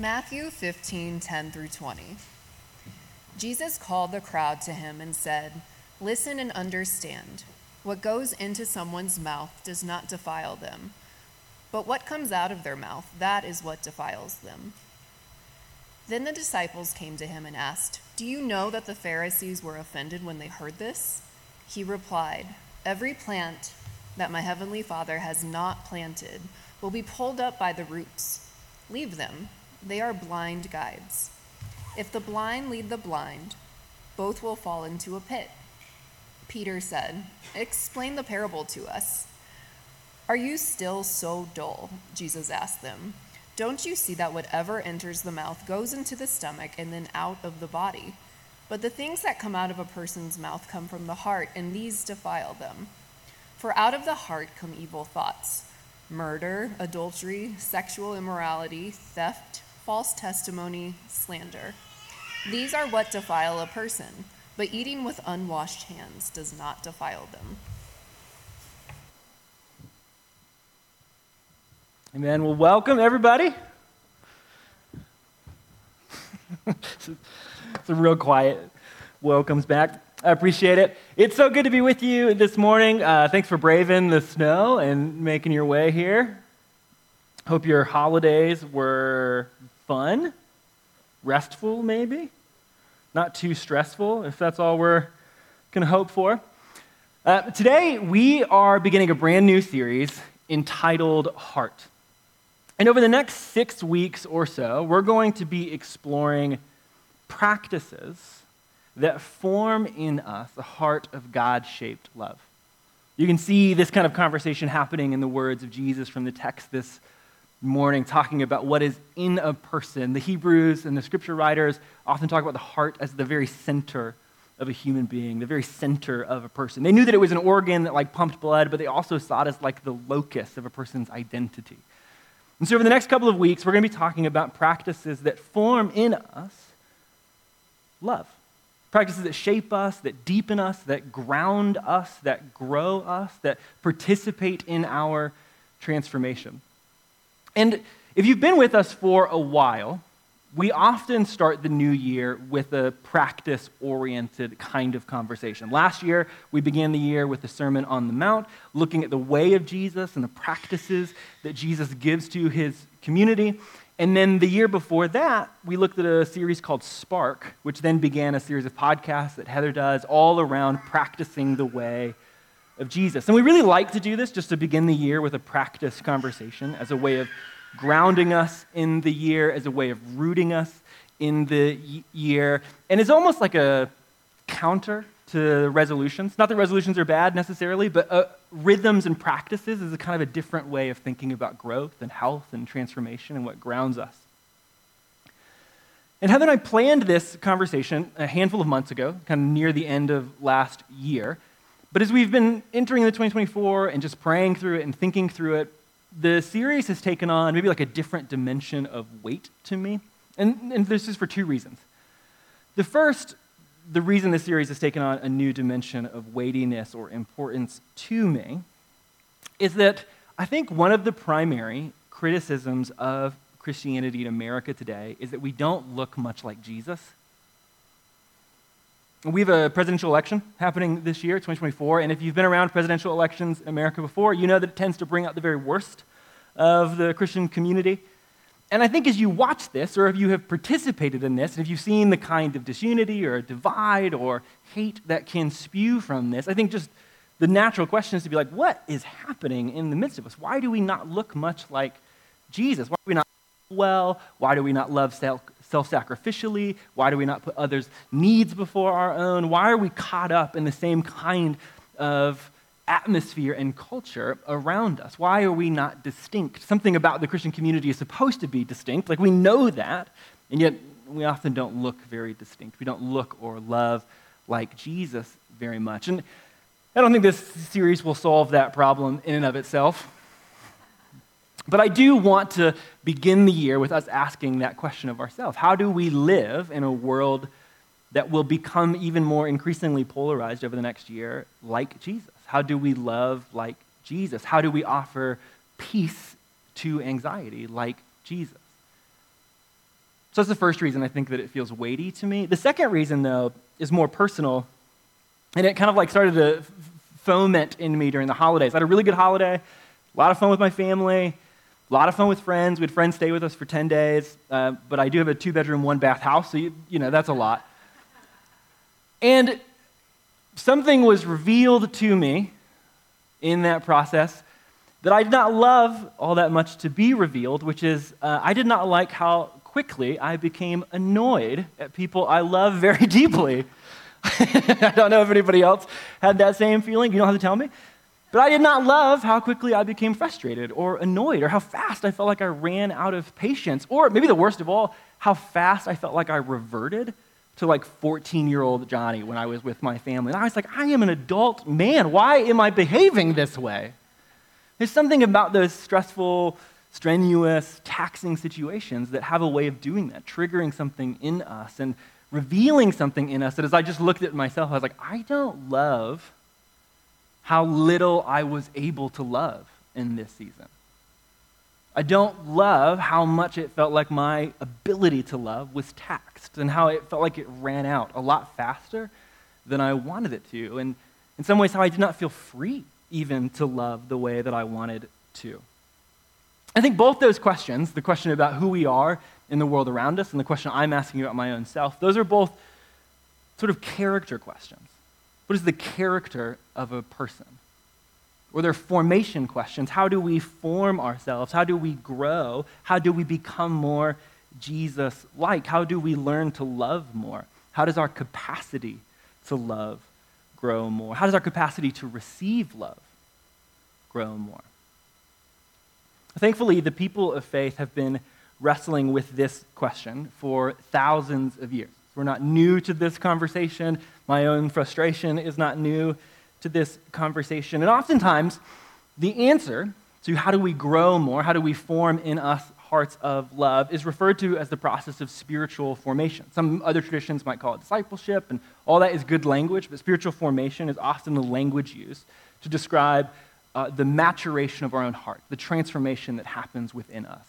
Matthew 15 10 through 20. Jesus called the crowd to him and said, Listen and understand. What goes into someone's mouth does not defile them, but what comes out of their mouth, that is what defiles them. Then the disciples came to him and asked, Do you know that the Pharisees were offended when they heard this? He replied, Every plant that my heavenly Father has not planted will be pulled up by the roots. Leave them, they are blind guides. If the blind lead the blind, both will fall into a pit. Peter said, Explain the parable to us. Are you still so dull? Jesus asked them. Don't you see that whatever enters the mouth goes into the stomach and then out of the body? But the things that come out of a person's mouth come from the heart, and these defile them. For out of the heart come evil thoughts murder, adultery, sexual immorality, theft, false testimony, slander. These are what defile a person, but eating with unwashed hands does not defile them. Amen. Well, welcome everybody. it's a real quiet welcomes back. I appreciate it. It's so good to be with you this morning. Uh, thanks for braving the snow and making your way here. Hope your holidays were fun, restful, maybe, not too stressful, if that's all we're going to hope for. Uh, today, we are beginning a brand new series entitled Heart. And over the next six weeks or so, we're going to be exploring practices that form in us a heart of God shaped love. You can see this kind of conversation happening in the words of Jesus from the text this morning, talking about what is in a person. The Hebrews and the scripture writers often talk about the heart as the very center of a human being, the very center of a person. They knew that it was an organ that like pumped blood, but they also saw it as like the locus of a person's identity. And so, over the next couple of weeks, we're going to be talking about practices that form in us love. Practices that shape us, that deepen us, that ground us, that grow us, that participate in our transformation. And if you've been with us for a while, we often start the new year with a practice oriented kind of conversation. Last year, we began the year with the Sermon on the Mount, looking at the way of Jesus and the practices that Jesus gives to his community. And then the year before that, we looked at a series called Spark, which then began a series of podcasts that Heather does all around practicing the way of Jesus. And we really like to do this just to begin the year with a practice conversation as a way of grounding us in the year, as a way of rooting us in the year. And it's almost like a counter to resolutions. Not that resolutions are bad necessarily, but uh, rhythms and practices is a kind of a different way of thinking about growth and health and transformation and what grounds us. And Heather and I planned this conversation a handful of months ago, kind of near the end of last year. But as we've been entering the 2024 and just praying through it and thinking through it, the series has taken on maybe like a different dimension of weight to me. And, and this is for two reasons. The first, the reason the series has taken on a new dimension of weightiness or importance to me is that I think one of the primary criticisms of Christianity in America today is that we don't look much like Jesus. We have a presidential election happening this year, 2024, and if you've been around presidential elections in America before, you know that it tends to bring out the very worst of the Christian community. And I think as you watch this, or if you have participated in this, and if you've seen the kind of disunity or divide or hate that can spew from this, I think just the natural question is to be like, what is happening in the midst of us? Why do we not look much like Jesus? Why do we not well? Why do we not love self sacrificially? Why do we not put others' needs before our own? Why are we caught up in the same kind of atmosphere and culture around us? Why are we not distinct? Something about the Christian community is supposed to be distinct, like we know that, and yet we often don't look very distinct. We don't look or love like Jesus very much. And I don't think this series will solve that problem in and of itself. But I do want to begin the year with us asking that question of ourselves How do we live in a world that will become even more increasingly polarized over the next year, like Jesus? How do we love like Jesus? How do we offer peace to anxiety like Jesus? So that's the first reason I think that it feels weighty to me. The second reason, though, is more personal. And it kind of like started to foment in me during the holidays. I had a really good holiday, a lot of fun with my family, a lot of fun with friends. We had friends stay with us for 10 days, uh, but I do have a two bedroom, one bath house, so you, you know, that's a lot. And something was revealed to me in that process that I did not love all that much to be revealed, which is uh, I did not like how quickly I became annoyed at people I love very deeply. I don't know if anybody else had that same feeling. You don't have to tell me. But I did not love how quickly I became frustrated or annoyed or how fast I felt like I ran out of patience. Or maybe the worst of all, how fast I felt like I reverted to like 14 year old Johnny when I was with my family. And I was like, I am an adult man. Why am I behaving this way? There's something about those stressful, strenuous, taxing situations that have a way of doing that, triggering something in us and revealing something in us that as I just looked at myself, I was like, I don't love how little I was able to love in this season. I don't love how much it felt like my ability to love was taxed and how it felt like it ran out a lot faster than I wanted it to. And in some ways, how I did not feel free even to love the way that I wanted to. I think both those questions, the question about who we are in the world around us and the question I'm asking about my own self, those are both sort of character questions. What is the character of a person? Or they're formation questions. How do we form ourselves? How do we grow? How do we become more Jesus like? How do we learn to love more? How does our capacity to love grow more? How does our capacity to receive love grow more? Thankfully, the people of faith have been wrestling with this question for thousands of years. We're not new to this conversation. My own frustration is not new to this conversation. And oftentimes, the answer to how do we grow more, how do we form in us hearts of love, is referred to as the process of spiritual formation. Some other traditions might call it discipleship, and all that is good language, but spiritual formation is often the language used to describe uh, the maturation of our own heart, the transformation that happens within us.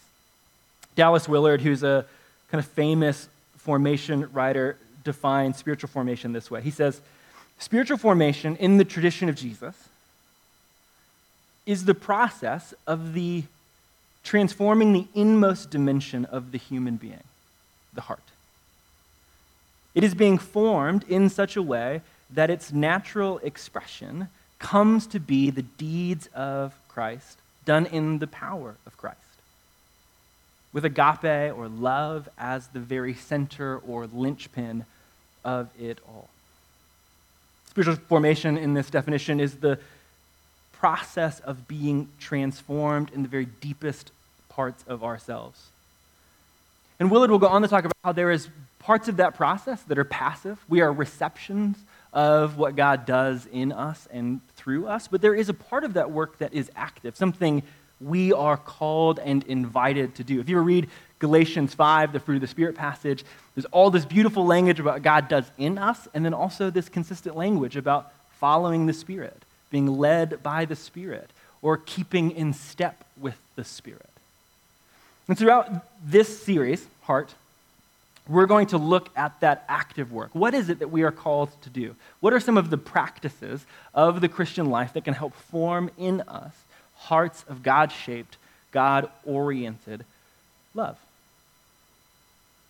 Dallas Willard, who's a kind of famous formation writer, defines spiritual formation this way. He says, Spiritual formation in the tradition of Jesus is the process of the transforming the inmost dimension of the human being, the heart. It is being formed in such a way that its natural expression comes to be the deeds of Christ done in the power of Christ. With agape or love as the very center or linchpin of it all. Spiritual formation in this definition is the process of being transformed in the very deepest parts of ourselves. And Willard will go on to talk about how there is parts of that process that are passive. We are receptions of what God does in us and through us, but there is a part of that work that is active, something we are called and invited to do. If you ever read Galatians 5, the fruit of the Spirit passage, there's all this beautiful language about what God does in us, and then also this consistent language about following the Spirit, being led by the Spirit, or keeping in step with the Spirit. And throughout this series, Heart, we're going to look at that active work. What is it that we are called to do? What are some of the practices of the Christian life that can help form in us hearts of God shaped, God oriented love?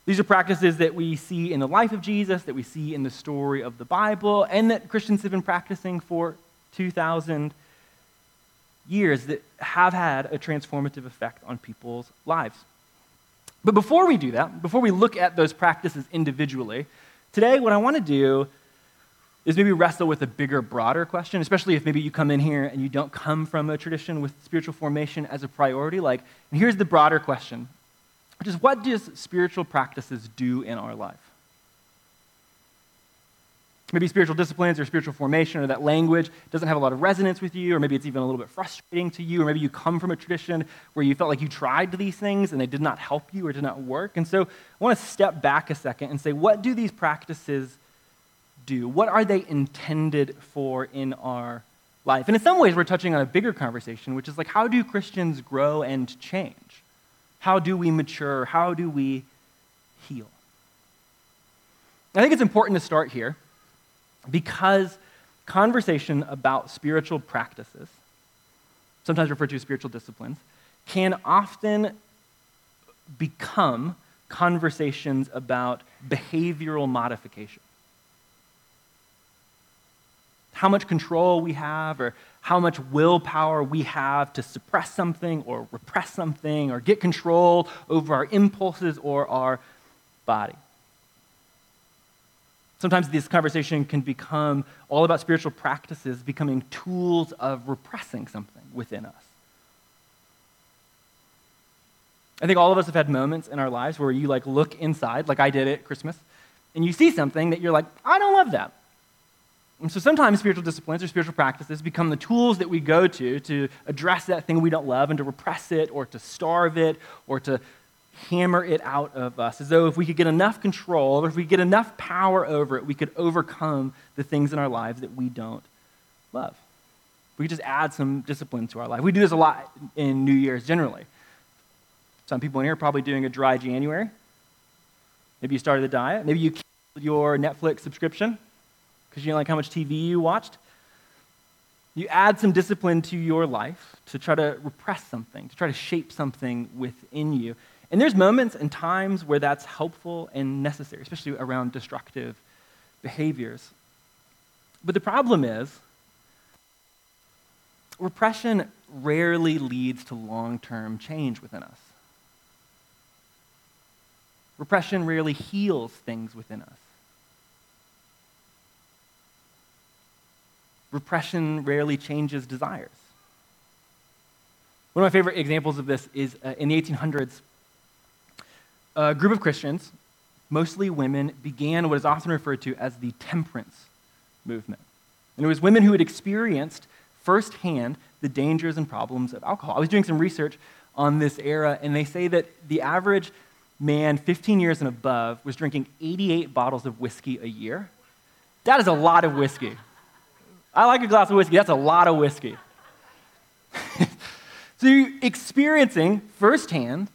These are practices that we see in the life of Jesus, that we see in the story of the Bible, and that Christians have been practicing for 2,000 years that have had a transformative effect on people's lives. But before we do that, before we look at those practices individually, today what I want to do is maybe wrestle with a bigger, broader question, especially if maybe you come in here and you don't come from a tradition with spiritual formation as a priority. Like, and here's the broader question, which is what does spiritual practices do in our life? maybe spiritual disciplines or spiritual formation or that language doesn't have a lot of resonance with you, or maybe it's even a little bit frustrating to you, or maybe you come from a tradition where you felt like you tried these things and they did not help you or did not work. And so I want to step back a second and say, what do these practices do? What are they intended for in our life? And in some ways, we're touching on a bigger conversation, which is like, how do Christians grow and change? How do we mature? How do we heal. I think it's important to start here because conversation about spiritual practices, sometimes referred to as spiritual disciplines, can often become conversations about behavioral modification. How much control we have, or how much willpower we have to suppress something, or repress something, or get control over our impulses or our body. Sometimes this conversation can become all about spiritual practices becoming tools of repressing something within us. I think all of us have had moments in our lives where you like look inside, like I did at Christmas, and you see something that you're like, I don't love that. And so sometimes spiritual disciplines or spiritual practices become the tools that we go to to address that thing we don't love and to repress it or to starve it or to hammer it out of us, as though if we could get enough control or if we get enough power over it, we could overcome the things in our lives that we don't love. We just add some discipline to our life. We do this a lot in New Year's generally. Some people in here are probably doing a dry January. Maybe you started a diet. Maybe you canceled your Netflix subscription because you didn't like how much TV you watched. You add some discipline to your life to try to repress something, to try to shape something within you. And there's moments and times where that's helpful and necessary, especially around destructive behaviors. But the problem is, repression rarely leads to long term change within us. Repression rarely heals things within us. Repression rarely changes desires. One of my favorite examples of this is uh, in the 1800s, a group of Christians, mostly women, began what is often referred to as the temperance movement. And it was women who had experienced firsthand the dangers and problems of alcohol. I was doing some research on this era, and they say that the average man 15 years and above was drinking 88 bottles of whiskey a year. That is a lot of whiskey. I like a glass of whiskey, that's a lot of whiskey. so you're experiencing firsthand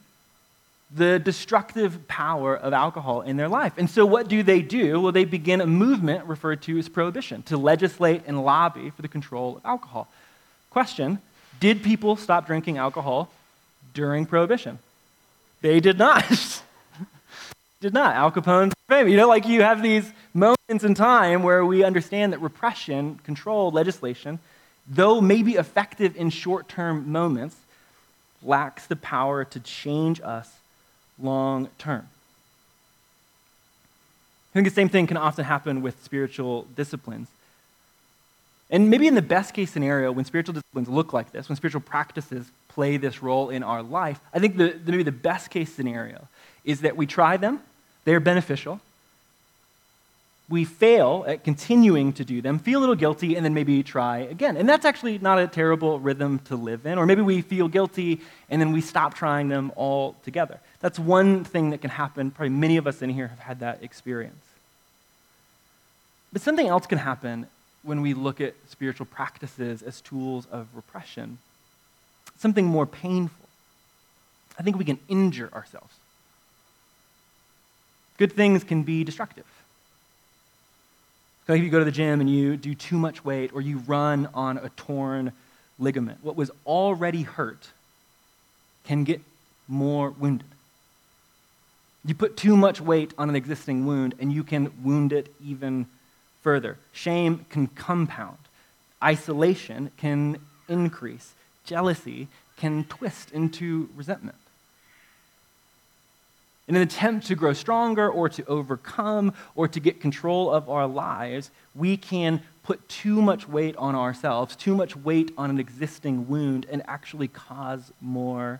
the destructive power of alcohol in their life. And so, what do they do? Well, they begin a movement referred to as prohibition to legislate and lobby for the control of alcohol. Question Did people stop drinking alcohol during prohibition? They did not. did not. Al Capone's famous. You know, like you have these moments in time where we understand that repression, control, legislation, though maybe effective in short term moments, lacks the power to change us long term. I think the same thing can often happen with spiritual disciplines. And maybe in the best case scenario, when spiritual disciplines look like this, when spiritual practices play this role in our life, I think the, maybe the best case scenario is that we try them, they're beneficial, we fail at continuing to do them, feel a little guilty, and then maybe try again. And that's actually not a terrible rhythm to live in. Or maybe we feel guilty and then we stop trying them altogether. That's one thing that can happen. Probably many of us in here have had that experience. But something else can happen when we look at spiritual practices as tools of repression. Something more painful. I think we can injure ourselves. Good things can be destructive. Like if you go to the gym and you do too much weight or you run on a torn ligament, what was already hurt can get more wounded. You put too much weight on an existing wound and you can wound it even further. Shame can compound, isolation can increase, jealousy can twist into resentment. In an attempt to grow stronger or to overcome or to get control of our lives, we can put too much weight on ourselves, too much weight on an existing wound, and actually cause more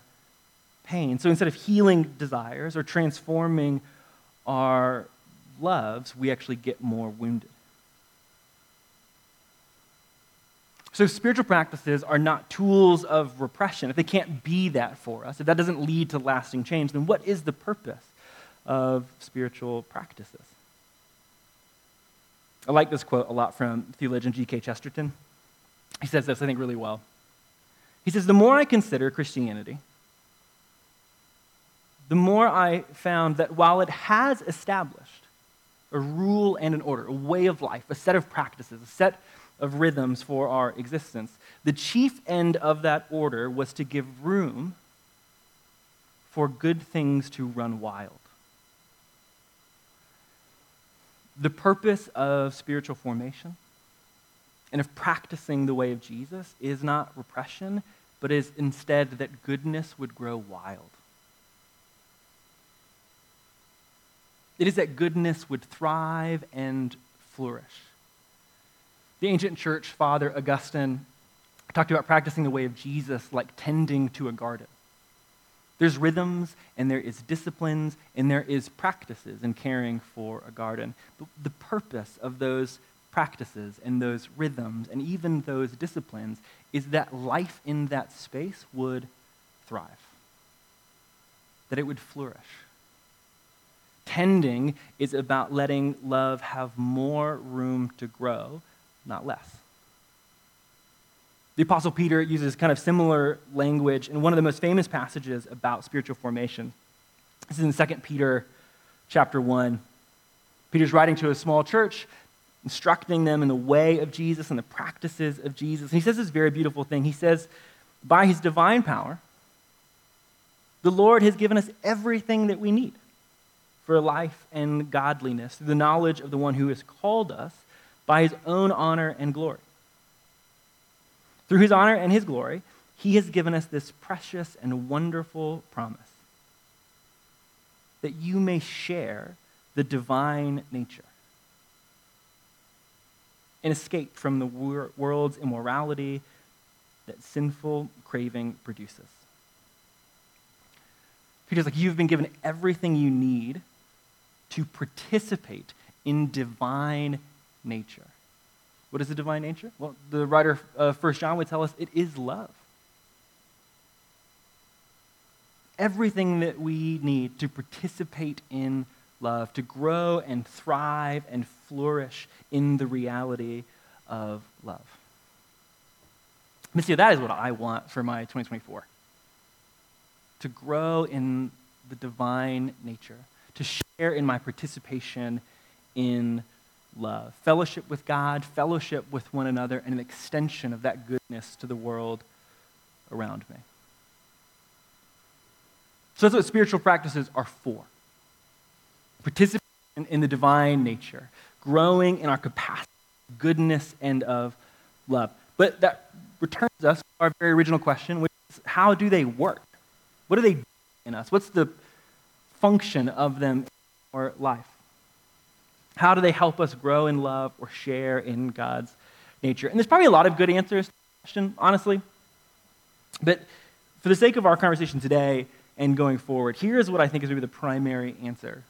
pain. So instead of healing desires or transforming our loves, we actually get more wounded. So, spiritual practices are not tools of repression. If they can't be that for us, if that doesn't lead to lasting change, then what is the purpose of spiritual practices? I like this quote a lot from theologian G.K. Chesterton. He says this, I think, really well. He says, The more I consider Christianity, the more I found that while it has established a rule and an order, a way of life, a set of practices, a set of rhythms for our existence, the chief end of that order was to give room for good things to run wild. The purpose of spiritual formation and of practicing the way of Jesus is not repression, but is instead that goodness would grow wild. It is that goodness would thrive and flourish. The ancient church father Augustine talked about practicing the way of Jesus like tending to a garden. There's rhythms and there is disciplines and there is practices in caring for a garden. But the purpose of those practices and those rhythms and even those disciplines is that life in that space would thrive, that it would flourish. Tending is about letting love have more room to grow, not less. The Apostle Peter uses kind of similar language in one of the most famous passages about spiritual formation. This is in 2 Peter chapter 1. Peter's writing to a small church, instructing them in the way of Jesus and the practices of Jesus. And he says this very beautiful thing. He says, By his divine power, the Lord has given us everything that we need for life and godliness through the knowledge of the one who has called us by his own honor and glory. Through his honor and his glory, he has given us this precious and wonderful promise that you may share the divine nature and escape from the wor- world's immorality that sinful craving produces. Peter's like, You've been given everything you need to participate in divine nature. What is the divine nature? Well, the writer of uh, 1 John would tell us it is love. Everything that we need to participate in love, to grow and thrive and flourish in the reality of love. Missio, that is what I want for my 2024. To grow in the divine nature, to share in my participation in love. Fellowship with God, fellowship with one another, and an extension of that goodness to the world around me. So that's what spiritual practices are for. participating in the divine nature, growing in our capacity, of goodness, and of love. But that returns us to our very original question, which is how do they work? What do they do in us? What's the function of them in our life? How do they help us grow in love or share in God's nature? And there's probably a lot of good answers to the question, honestly. But for the sake of our conversation today and going forward, here's what I think is going to be the primary answer.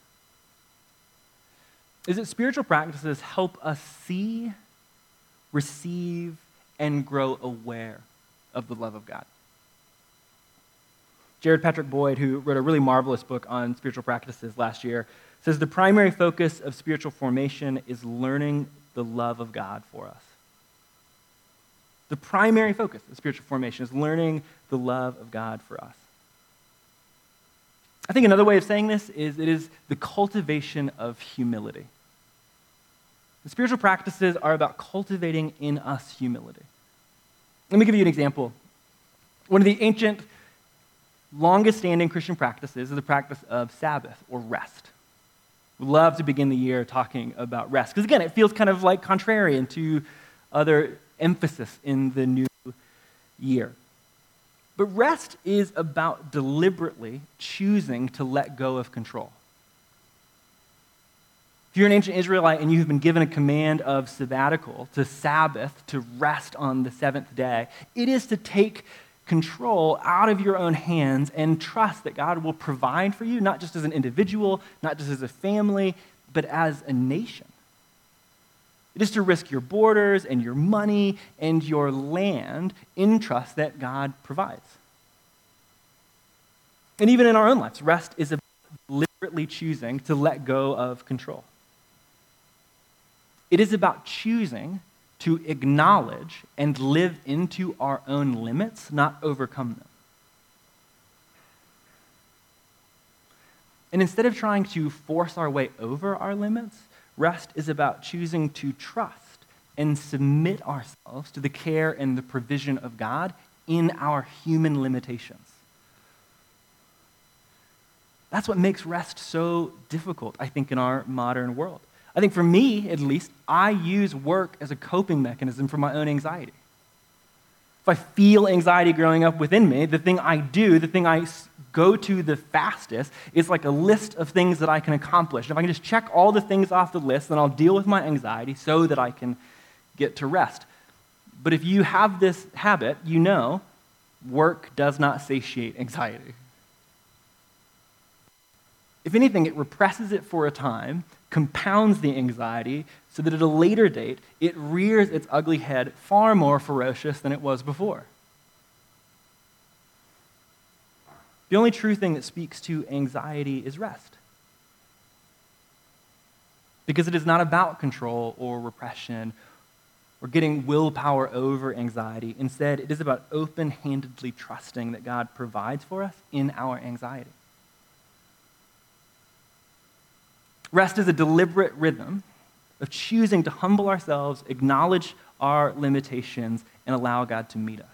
Is that spiritual practices help us see, receive, and grow aware of the love of God. Jared Patrick Boyd, who wrote a really marvelous book on spiritual practices last year, says the primary focus of spiritual formation is learning the love of God for us. The primary focus of spiritual formation is learning the love of God for us. I think another way of saying this is it is the cultivation of humility. The spiritual practices are about cultivating in us humility. Let me give you an example. One of the ancient, longest standing Christian practices is the practice of Sabbath or rest. Love to begin the year talking about rest. Because again, it feels kind of like contrarian to other emphasis in the new year. But rest is about deliberately choosing to let go of control. If you're an ancient Israelite and you've been given a command of sabbatical, to Sabbath, to rest on the seventh day, it is to take control out of your own hands and trust that God will provide for you, not just as an individual, not just as a family, but as a nation. It is to risk your borders and your money and your land in trust that God provides. And even in our own lives, rest is about deliberately choosing to let go of control. It is about choosing to acknowledge and live into our own limits, not overcome them. And instead of trying to force our way over our limits, rest is about choosing to trust and submit ourselves to the care and the provision of God in our human limitations. That's what makes rest so difficult, I think, in our modern world. I think for me, at least, I use work as a coping mechanism for my own anxiety. If I feel anxiety growing up within me, the thing I do, the thing I go to the fastest, is like a list of things that I can accomplish. If I can just check all the things off the list, then I'll deal with my anxiety so that I can get to rest. But if you have this habit, you know work does not satiate anxiety. If anything, it represses it for a time, compounds the anxiety, so that at a later date, it rears its ugly head far more ferocious than it was before. The only true thing that speaks to anxiety is rest. Because it is not about control or repression or getting willpower over anxiety. Instead, it is about open handedly trusting that God provides for us in our anxiety. Rest is a deliberate rhythm of choosing to humble ourselves, acknowledge our limitations, and allow God to meet us.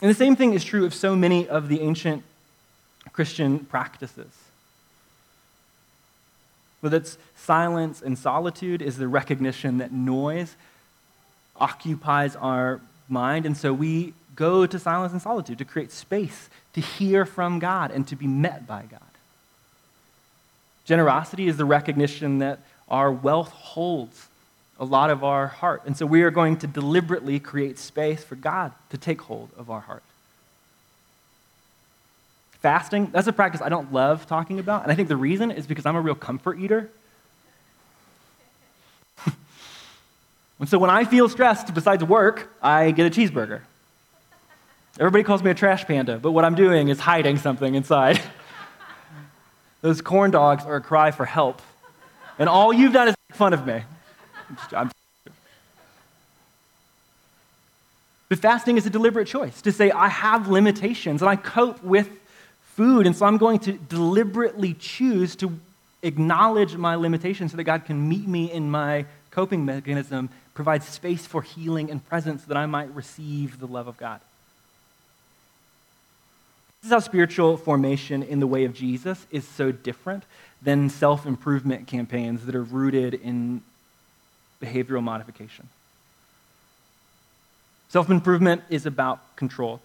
And the same thing is true of so many of the ancient Christian practices. Whether it's silence and solitude, is the recognition that noise occupies our mind, and so we go to silence and solitude to create space to hear from God and to be met by God. Generosity is the recognition that our wealth holds a lot of our heart. And so we are going to deliberately create space for God to take hold of our heart. Fasting, that's a practice I don't love talking about. And I think the reason is because I'm a real comfort eater. and so when I feel stressed, besides work, I get a cheeseburger. Everybody calls me a trash panda, but what I'm doing is hiding something inside. Those corn dogs are a cry for help. And all you've done is make fun of me. I'm but fasting is a deliberate choice to say, I have limitations and I cope with food, and so I'm going to deliberately choose to acknowledge my limitations so that God can meet me in my coping mechanism, provide space for healing and presence so that I might receive the love of God. This is how spiritual formation in the way of Jesus is so different than self improvement campaigns that are rooted in behavioral modification. Self improvement is about control.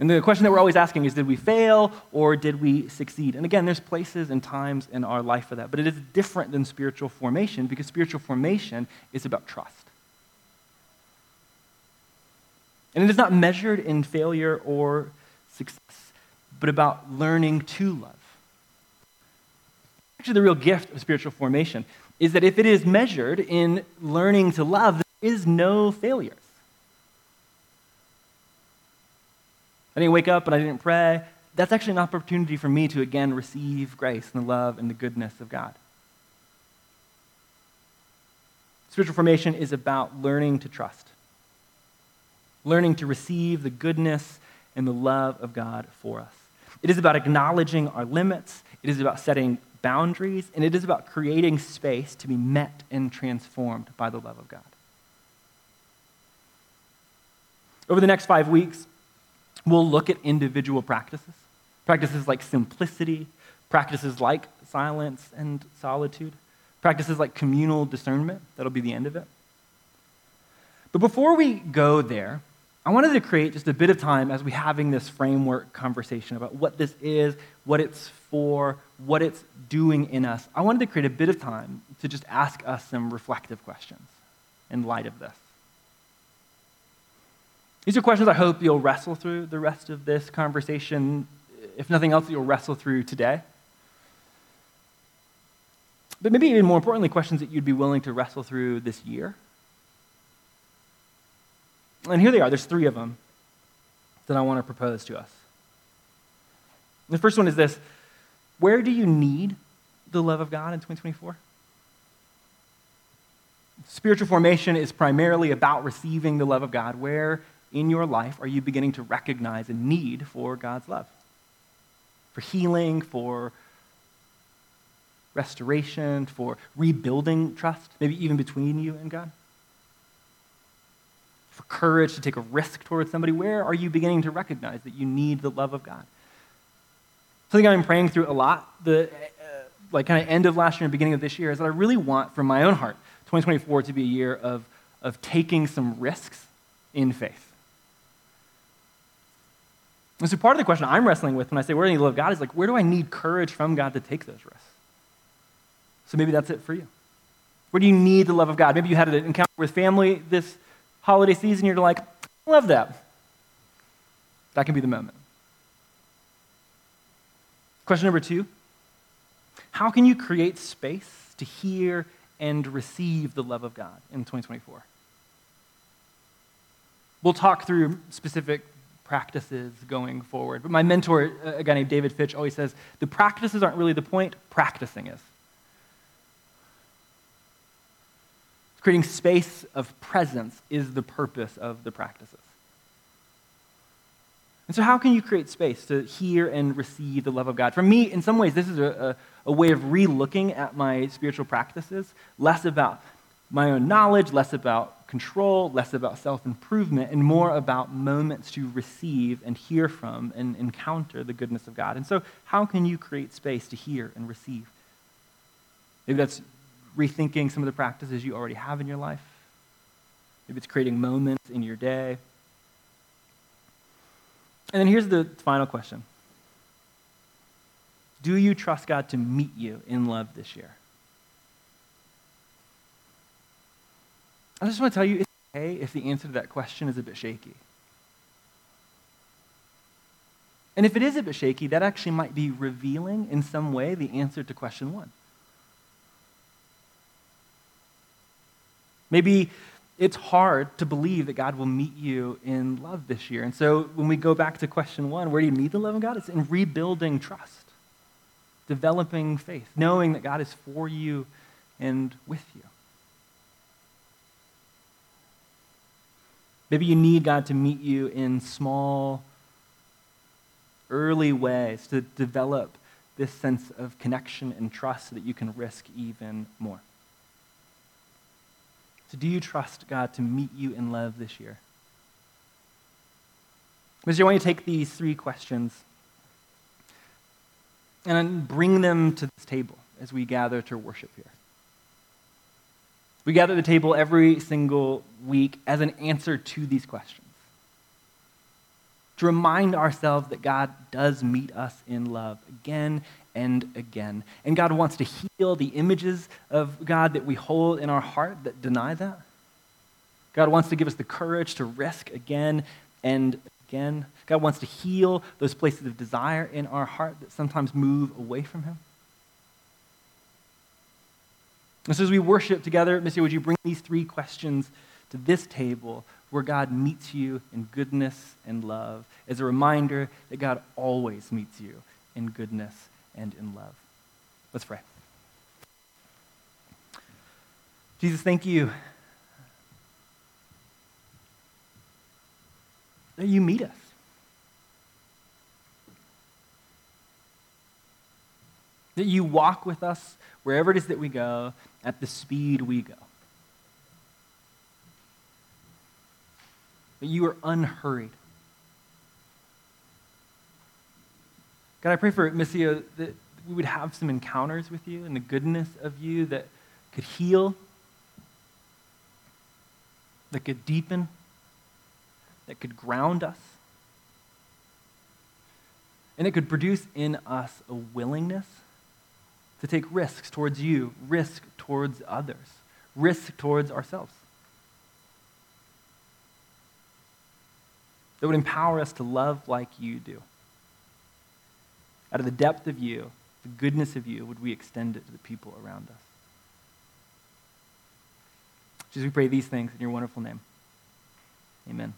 And the question that we're always asking is did we fail or did we succeed? And again, there's places and times in our life for that, but it is different than spiritual formation because spiritual formation is about trust. And it is not measured in failure or success, but about learning to love. Actually, the real gift of spiritual formation is that if it is measured in learning to love, there is no failures. I didn't wake up and I didn't pray. That's actually an opportunity for me to again receive grace and the love and the goodness of God. Spiritual formation is about learning to trust, learning to receive the goodness and the love of God for us. It is about acknowledging our limits, it is about setting boundaries, and it is about creating space to be met and transformed by the love of God. Over the next five weeks, we'll look at individual practices practices like simplicity, practices like silence and solitude, practices like communal discernment. That'll be the end of it. But before we go there, I wanted to create just a bit of time as we're having this framework conversation about what this is, what it's for, what it's doing in us. I wanted to create a bit of time to just ask us some reflective questions in light of this. These are questions I hope you'll wrestle through the rest of this conversation. If nothing else, you'll wrestle through today. But maybe even more importantly, questions that you'd be willing to wrestle through this year. And here they are. There's three of them that I want to propose to us. The first one is this Where do you need the love of God in 2024? Spiritual formation is primarily about receiving the love of God. Where in your life are you beginning to recognize a need for God's love? for healing, for restoration, for rebuilding trust, maybe even between you and God? Courage to take a risk towards somebody, where are you beginning to recognize that you need the love of God? Something I've been praying through a lot, the uh, like kind of end of last year and beginning of this year, is that I really want from my own heart 2024 to be a year of, of taking some risks in faith. And so part of the question I'm wrestling with when I say, where do you love God? is like, where do I need courage from God to take those risks? So maybe that's it for you. Where do you need the love of God? Maybe you had an encounter with family this holiday season, you're like, I love that. That can be the moment. Question number two How can you create space to hear and receive the love of God in 2024? We'll talk through specific practices going forward. But my mentor, a guy named David Fitch, always says the practices aren't really the point, practicing is. Creating space of presence is the purpose of the practices. And so, how can you create space to hear and receive the love of God? For me, in some ways, this is a, a, a way of re looking at my spiritual practices, less about my own knowledge, less about control, less about self improvement, and more about moments to receive and hear from and encounter the goodness of God. And so, how can you create space to hear and receive? Maybe that's rethinking some of the practices you already have in your life. Maybe it's creating moments in your day. And then here's the final question Do you trust God to meet you in love this year? I just want to tell you it's okay if the answer to that question is a bit shaky. And if it is a bit shaky, that actually might be revealing in some way the answer to question one. Maybe it's hard to believe that God will meet you in love this year. And so when we go back to question one, where do you need the love of God? It's in rebuilding trust, developing faith, knowing that God is for you and with you. Maybe you need God to meet you in small, early ways to develop this sense of connection and trust so that you can risk even more. So, do you trust God to meet you in love this year? Mister, I want you to take these three questions and bring them to this table as we gather to worship here. We gather the table every single week as an answer to these questions. To remind ourselves that God does meet us in love again and again. And God wants to heal the images of God that we hold in our heart that deny that. God wants to give us the courage to risk again and again. God wants to heal those places of desire in our heart that sometimes move away from Him. And so as we worship together, Missio, would you bring these three questions to this table where God meets you in goodness and love as a reminder that God always meets you in goodness and in love. Let's pray. Jesus, thank you that you meet us. That you walk with us wherever it is that we go, at the speed we go. But you are unhurried. God, I pray for Missio that we would have some encounters with you and the goodness of you that could heal, that could deepen, that could ground us, and it could produce in us a willingness to take risks towards you, risk towards others, risk towards ourselves. That would empower us to love like you do. Out of the depth of you, the goodness of you, would we extend it to the people around us? Jesus, we pray these things in your wonderful name. Amen.